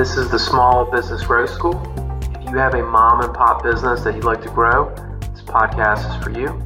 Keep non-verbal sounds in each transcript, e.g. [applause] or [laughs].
This is the Small Business Growth School. If you have a mom and pop business that you'd like to grow, this podcast is for you.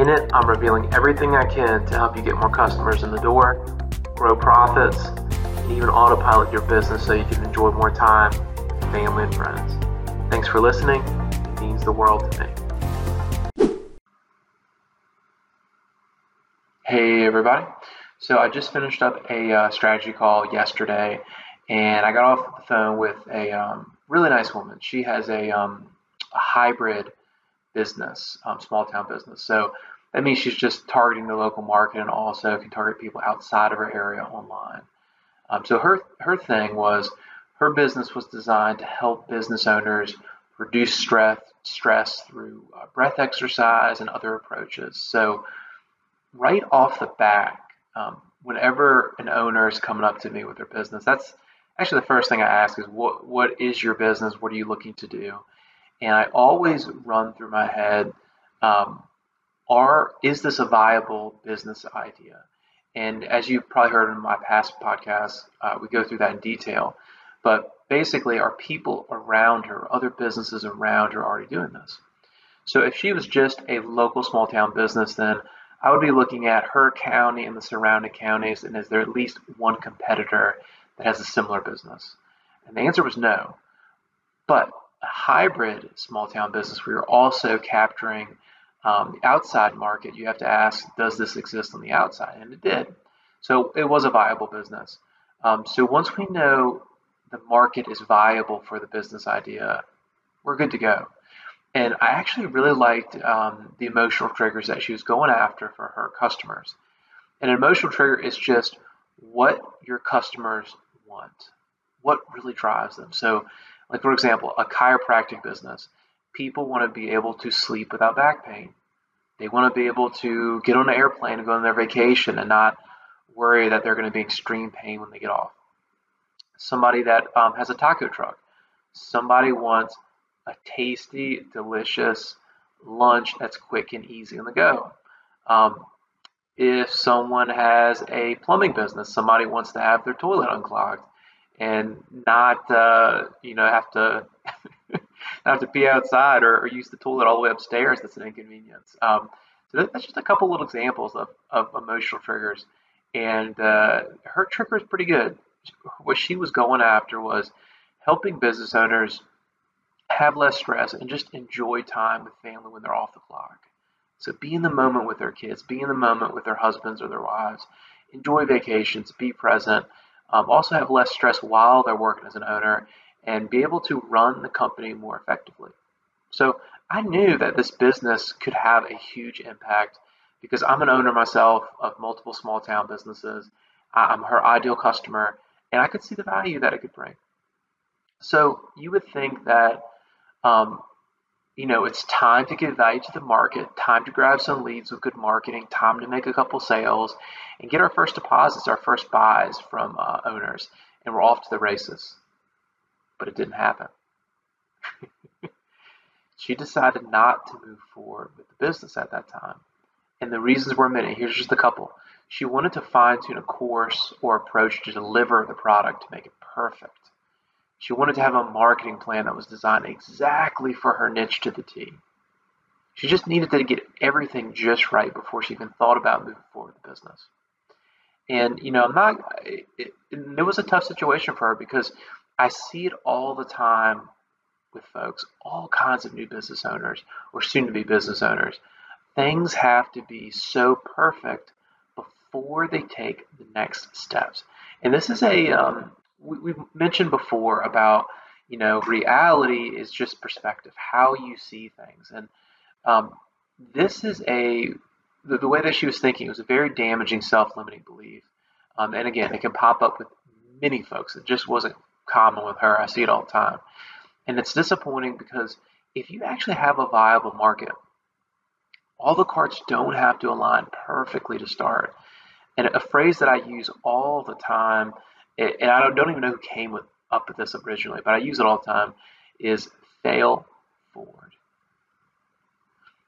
In it, I'm revealing everything I can to help you get more customers in the door, grow profits, and even autopilot your business so you can enjoy more time with family and friends. Thanks for listening. It means the world to me. Hey, everybody. So I just finished up a uh, strategy call yesterday, and I got off the phone with a um, really nice woman. She has a, um, a hybrid business, um, small town business. So that means she's just targeting the local market and also can target people outside of her area online. Um, so her her thing was her business was designed to help business owners reduce stress stress through uh, breath exercise and other approaches. So right off the bat, um, whenever an owner is coming up to me with their business, that's actually the first thing I ask is what what is your business? What are you looking to do? And I always run through my head, um, are is this a viable business idea? And as you've probably heard in my past podcasts, uh, we go through that in detail. But basically, are people around her, other businesses around her, already doing this? So if she was just a local small town business, then I would be looking at her county and the surrounding counties, and is there at least one competitor that has a similar business? And the answer was no. But a hybrid small town business where you're also capturing um, the outside market, you have to ask, does this exist on the outside? And it did. So it was a viable business. Um, so once we know the market is viable for the business idea, we're good to go. And I actually really liked um, the emotional triggers that she was going after for her customers. An emotional trigger is just what your customers want, what really drives them. So, like for example, a chiropractic business, people want to be able to sleep without back pain. They want to be able to get on an airplane and go on their vacation and not worry that they're going to be in extreme pain when they get off. Somebody that um, has a taco truck, somebody wants a tasty, delicious lunch that's quick and easy on the go. Um, if someone has a plumbing business, somebody wants to have their toilet unclogged and not, uh, you know, have to [laughs] have to pee outside or, or, use the toilet all the way upstairs. That's an inconvenience. Um, so that's just a couple little examples of, of emotional triggers. And uh, her trigger is pretty good. What she was going after was helping business owners have less stress, and just enjoy time with family when they're off the clock. So be in the moment with their kids, be in the moment with their husbands or their wives, enjoy vacations, be present, um, also have less stress while they're working as an owner, and be able to run the company more effectively. So I knew that this business could have a huge impact because I'm an owner myself of multiple small town businesses. I'm her ideal customer, and I could see the value that it could bring. So you would think that um, you know, it's time to give value to the market, time to grab some leads with good marketing, time to make a couple sales, and get our first deposits, our first buys from uh, owners, and we're off to the races. But it didn't happen. [laughs] she decided not to move forward with the business at that time. And the reasons were many. Here's just a couple. She wanted to fine tune a course or approach to deliver the product to make it perfect. She wanted to have a marketing plan that was designed exactly for her niche to the T. She just needed to get everything just right before she even thought about moving forward with the business. And you know, I'm not. It, it, it was a tough situation for her because I see it all the time with folks, all kinds of new business owners or soon-to-be business owners. Things have to be so perfect before they take the next steps. And this is a um, we, have mentioned before about you know reality is just perspective, how you see things, and um, this is a the, the, way that she was thinking it was a very damaging self-limiting belief. Um, and again, it can pop up with many folks. It just wasn't common with her. I see it all the time, and it's disappointing because if you actually have a viable market, all the cards don't have to align perfectly to start. And a phrase that I use all the time and I don't, don't even know who came with, up with this originally, but I use it all the time, is fail forward.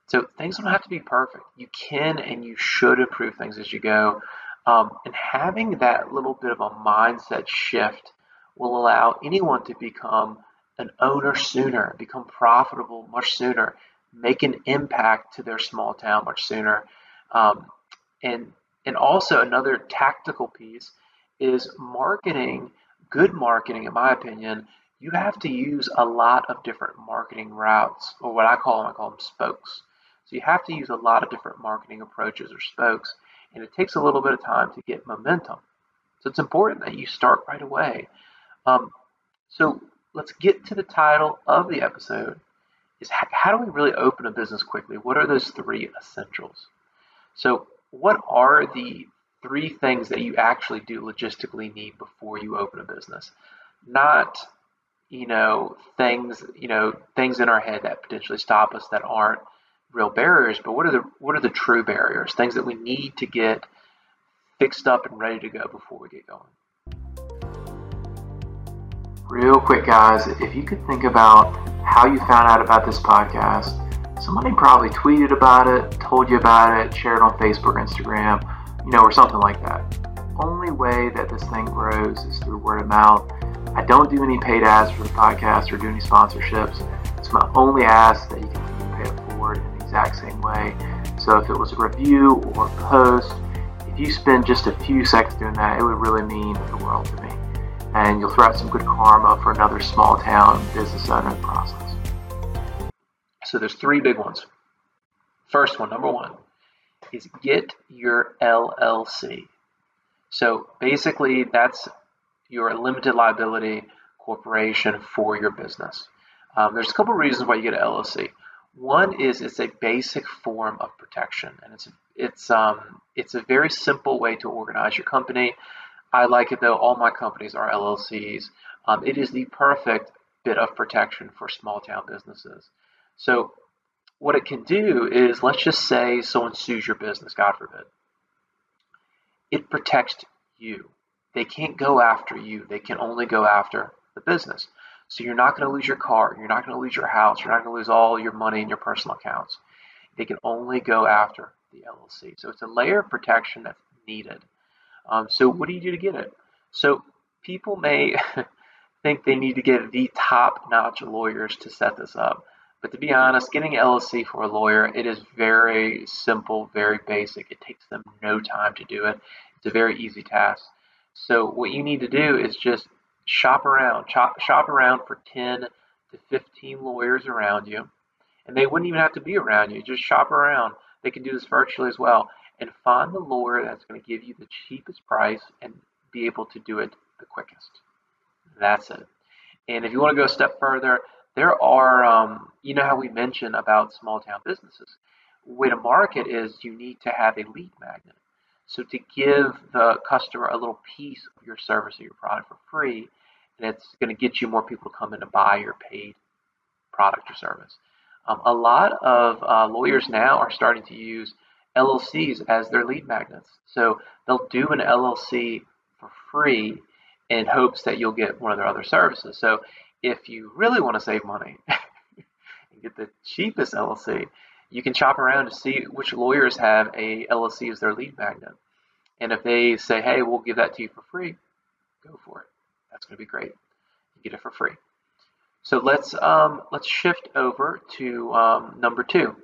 So things don't have to be perfect. You can and you should improve things as you go. Um, and having that little bit of a mindset shift will allow anyone to become an owner sooner, become profitable much sooner, make an impact to their small town much sooner. Um, and and also another tactical piece is marketing. Good marketing, in my opinion, you have to use a lot of different marketing routes, or what I call them, I call them spokes. So you have to use a lot of different marketing approaches or spokes, and it takes a little bit of time to get momentum. So it's important that you start right away. Um, so let's get to the title of the episode is how do we really open a business quickly? What are those three essentials? So what are the three things that you actually do logistically need before you open a business? Not, you know, things, you know, things in our head that potentially stop us that aren't real barriers, but what are the what are the true barriers? Things that we need to get fixed up and ready to go before we get going. Real quick, guys, if you could think about how you found out about this podcast, somebody probably tweeted about it, told you about it, shared on Facebook, Instagram, you know, or something like that. Only way that this thing grows is through word of mouth. I don't do any paid ads for the podcast or do any sponsorships. It's my only ask that you can pay it forward in the exact same way. So if it was a review or a post, if you spend just a few seconds doing that, it would really mean the world to me and you'll throw out some good karma for another small town business owner in the process. So there's three big ones. First one, number one, is get your LLC. So basically, that's your limited liability corporation for your business. Um, there's a couple reasons why you get an LLC. One is it's a basic form of protection, and it's it's um, it's a very simple way to organize your company. I like it though. All my companies are LLCs. Um, it is the perfect bit of protection for small town businesses. So, what it can do is, let's just say someone sues your business, God forbid. It protects you. They can't go after you. They can only go after the business. So you're not going to lose your car. You're not going to lose your house. You're not going to lose all your money in your personal accounts. They can only go after the LLC. So it's a layer of protection that's needed. Um, so what do you do to get it? So people may [laughs] think they need to get the top-notch lawyers to set this up. But to be honest, getting LLC for a lawyer, it is very simple, very basic. It takes them no time to do it. It's a very easy task. So what you need to do is just shop around, shop, shop around for 10 to 15 lawyers around you. And they wouldn't even have to be around you. Just shop around. They can do this virtually as well and find the lawyer that's going to give you the cheapest price and be able to do it the quickest. That's it. And if you want to go a step further, there are, um, you know how we mentioned about small town businesses. Way to market is you need to have a lead magnet. So to give the customer a little piece of your service or your product for free, and it's going to get you more people to come in to buy your paid product or service. Um, a lot of uh, lawyers now are starting to use LLCs as their lead magnets. So they'll do an LLC for free in hopes that you'll get one of their other services. So if you really want to save money [laughs] and get the cheapest LLC, you can shop around to see which lawyers have a LLC as their lead magnet. And if they say, hey, we'll give that to you for free, go for it. That's going to be great. You get it for free. So let's um, let's shift over to um, number two.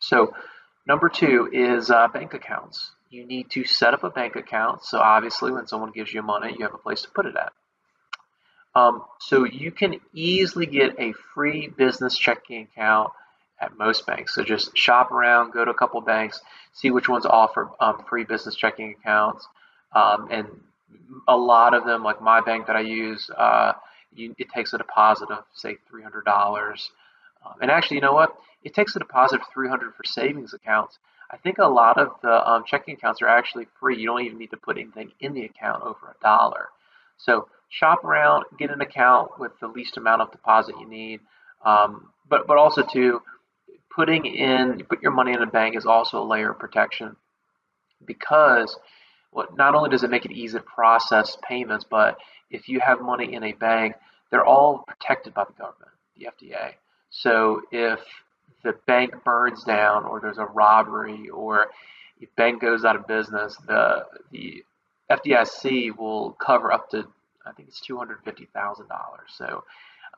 So Number two is uh, bank accounts. You need to set up a bank account. So obviously, when someone gives you money, you have a place to put it at. Um, so you can easily get a free business checking account at most banks. So just shop around, go to a couple banks, see which ones offer um, free business checking accounts. Um, and a lot of them, like my bank that I use, uh, you, it takes a deposit of say $300. Um, and actually, you know what? It takes a deposit of 300 for savings accounts. I think a lot of the um, checking accounts are actually free. You don't even need to put anything in the account over a dollar. So shop around, get an account with the least amount of deposit you need. Um, but but also too, putting in put your money in a bank is also a layer of protection because well, not only does it make it easy to process payments, but if you have money in a bank, they're all protected by the government, the FDA. So if the bank burns down or there's a robbery or if bank goes out of business, the the FDIC will cover up to I think it's two hundred fifty thousand dollars. So,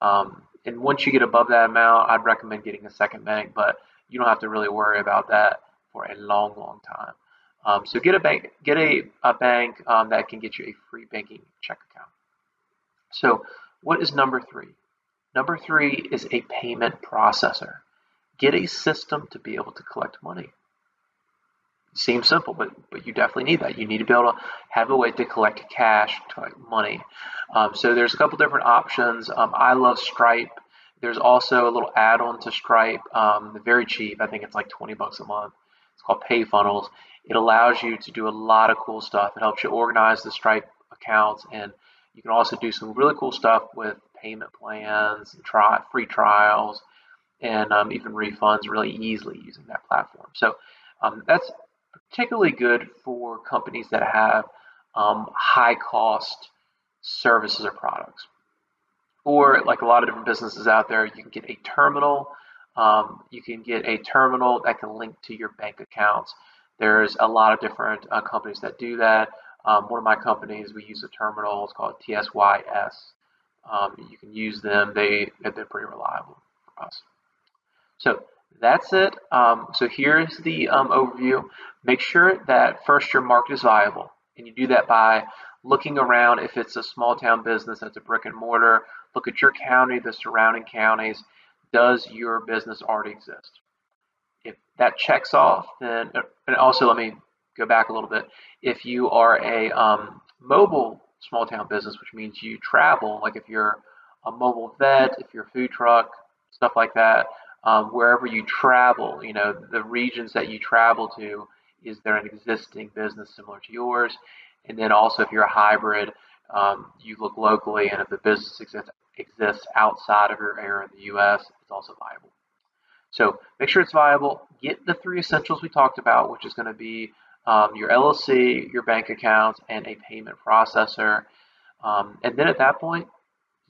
um, and once you get above that amount, I'd recommend getting a second bank, but you don't have to really worry about that for a long, long time. Um, so get a bank, get a, a bank um, that can get you a free banking check account. So what is number three? Number three is a payment processor. Get a system to be able to collect money. Seems simple, but but you definitely need that. You need to be able to have a way to collect cash, collect money. Um, so there's a couple different options. Um, I love Stripe. There's also a little add-on to Stripe, um, very cheap. I think it's like 20 bucks a month. It's called PayFunnels. It allows you to do a lot of cool stuff. It helps you organize the Stripe accounts, and you can also do some really cool stuff with payment plans, try free trials, and um, even refunds really easily using that platform. So um, that's particularly good for companies that have um, high cost services or products. Or, like a lot of different businesses out there, you can get a terminal. Um, you can get a terminal that can link to your bank accounts. There's a lot of different uh, companies that do that. Um, one of my companies, we use a terminal. It's called TSYS. Um, you can use them. They have been pretty reliable for us. So that's it. Um, so here's the um, overview. Make sure that first your market is viable, and you do that by looking around. If it's a small town business that's a brick and mortar, look at your county, the surrounding counties. Does your business already exist? If that checks off, then and also let me go back a little bit. If you are a um, mobile small town business, which means you travel, like if you're a mobile vet, if you're a food truck, stuff like that, um, wherever you travel, you know, the regions that you travel to, is there an existing business similar to yours? And then also, if you're a hybrid, um, you look locally, and if the business exists, exists outside of your area in the U.S., it's also viable. So make sure it's viable. Get the three essentials we talked about, which is going to be um, your LLC, your bank accounts, and a payment processor. Um, and then at that point,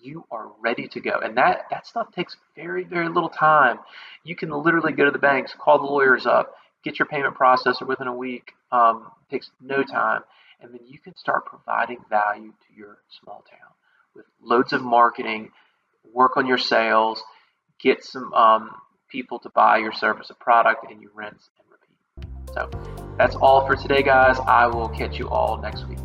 you are ready to go. And that, that stuff takes very, very little time. You can literally go to the banks, call the lawyers up, get your payment processor within a week. Um, takes no time. And then you can start providing value to your small town with loads of marketing, work on your sales, get some um, people to buy your service or product, and you rinse and repeat. So that's all for today, guys. I will catch you all next week.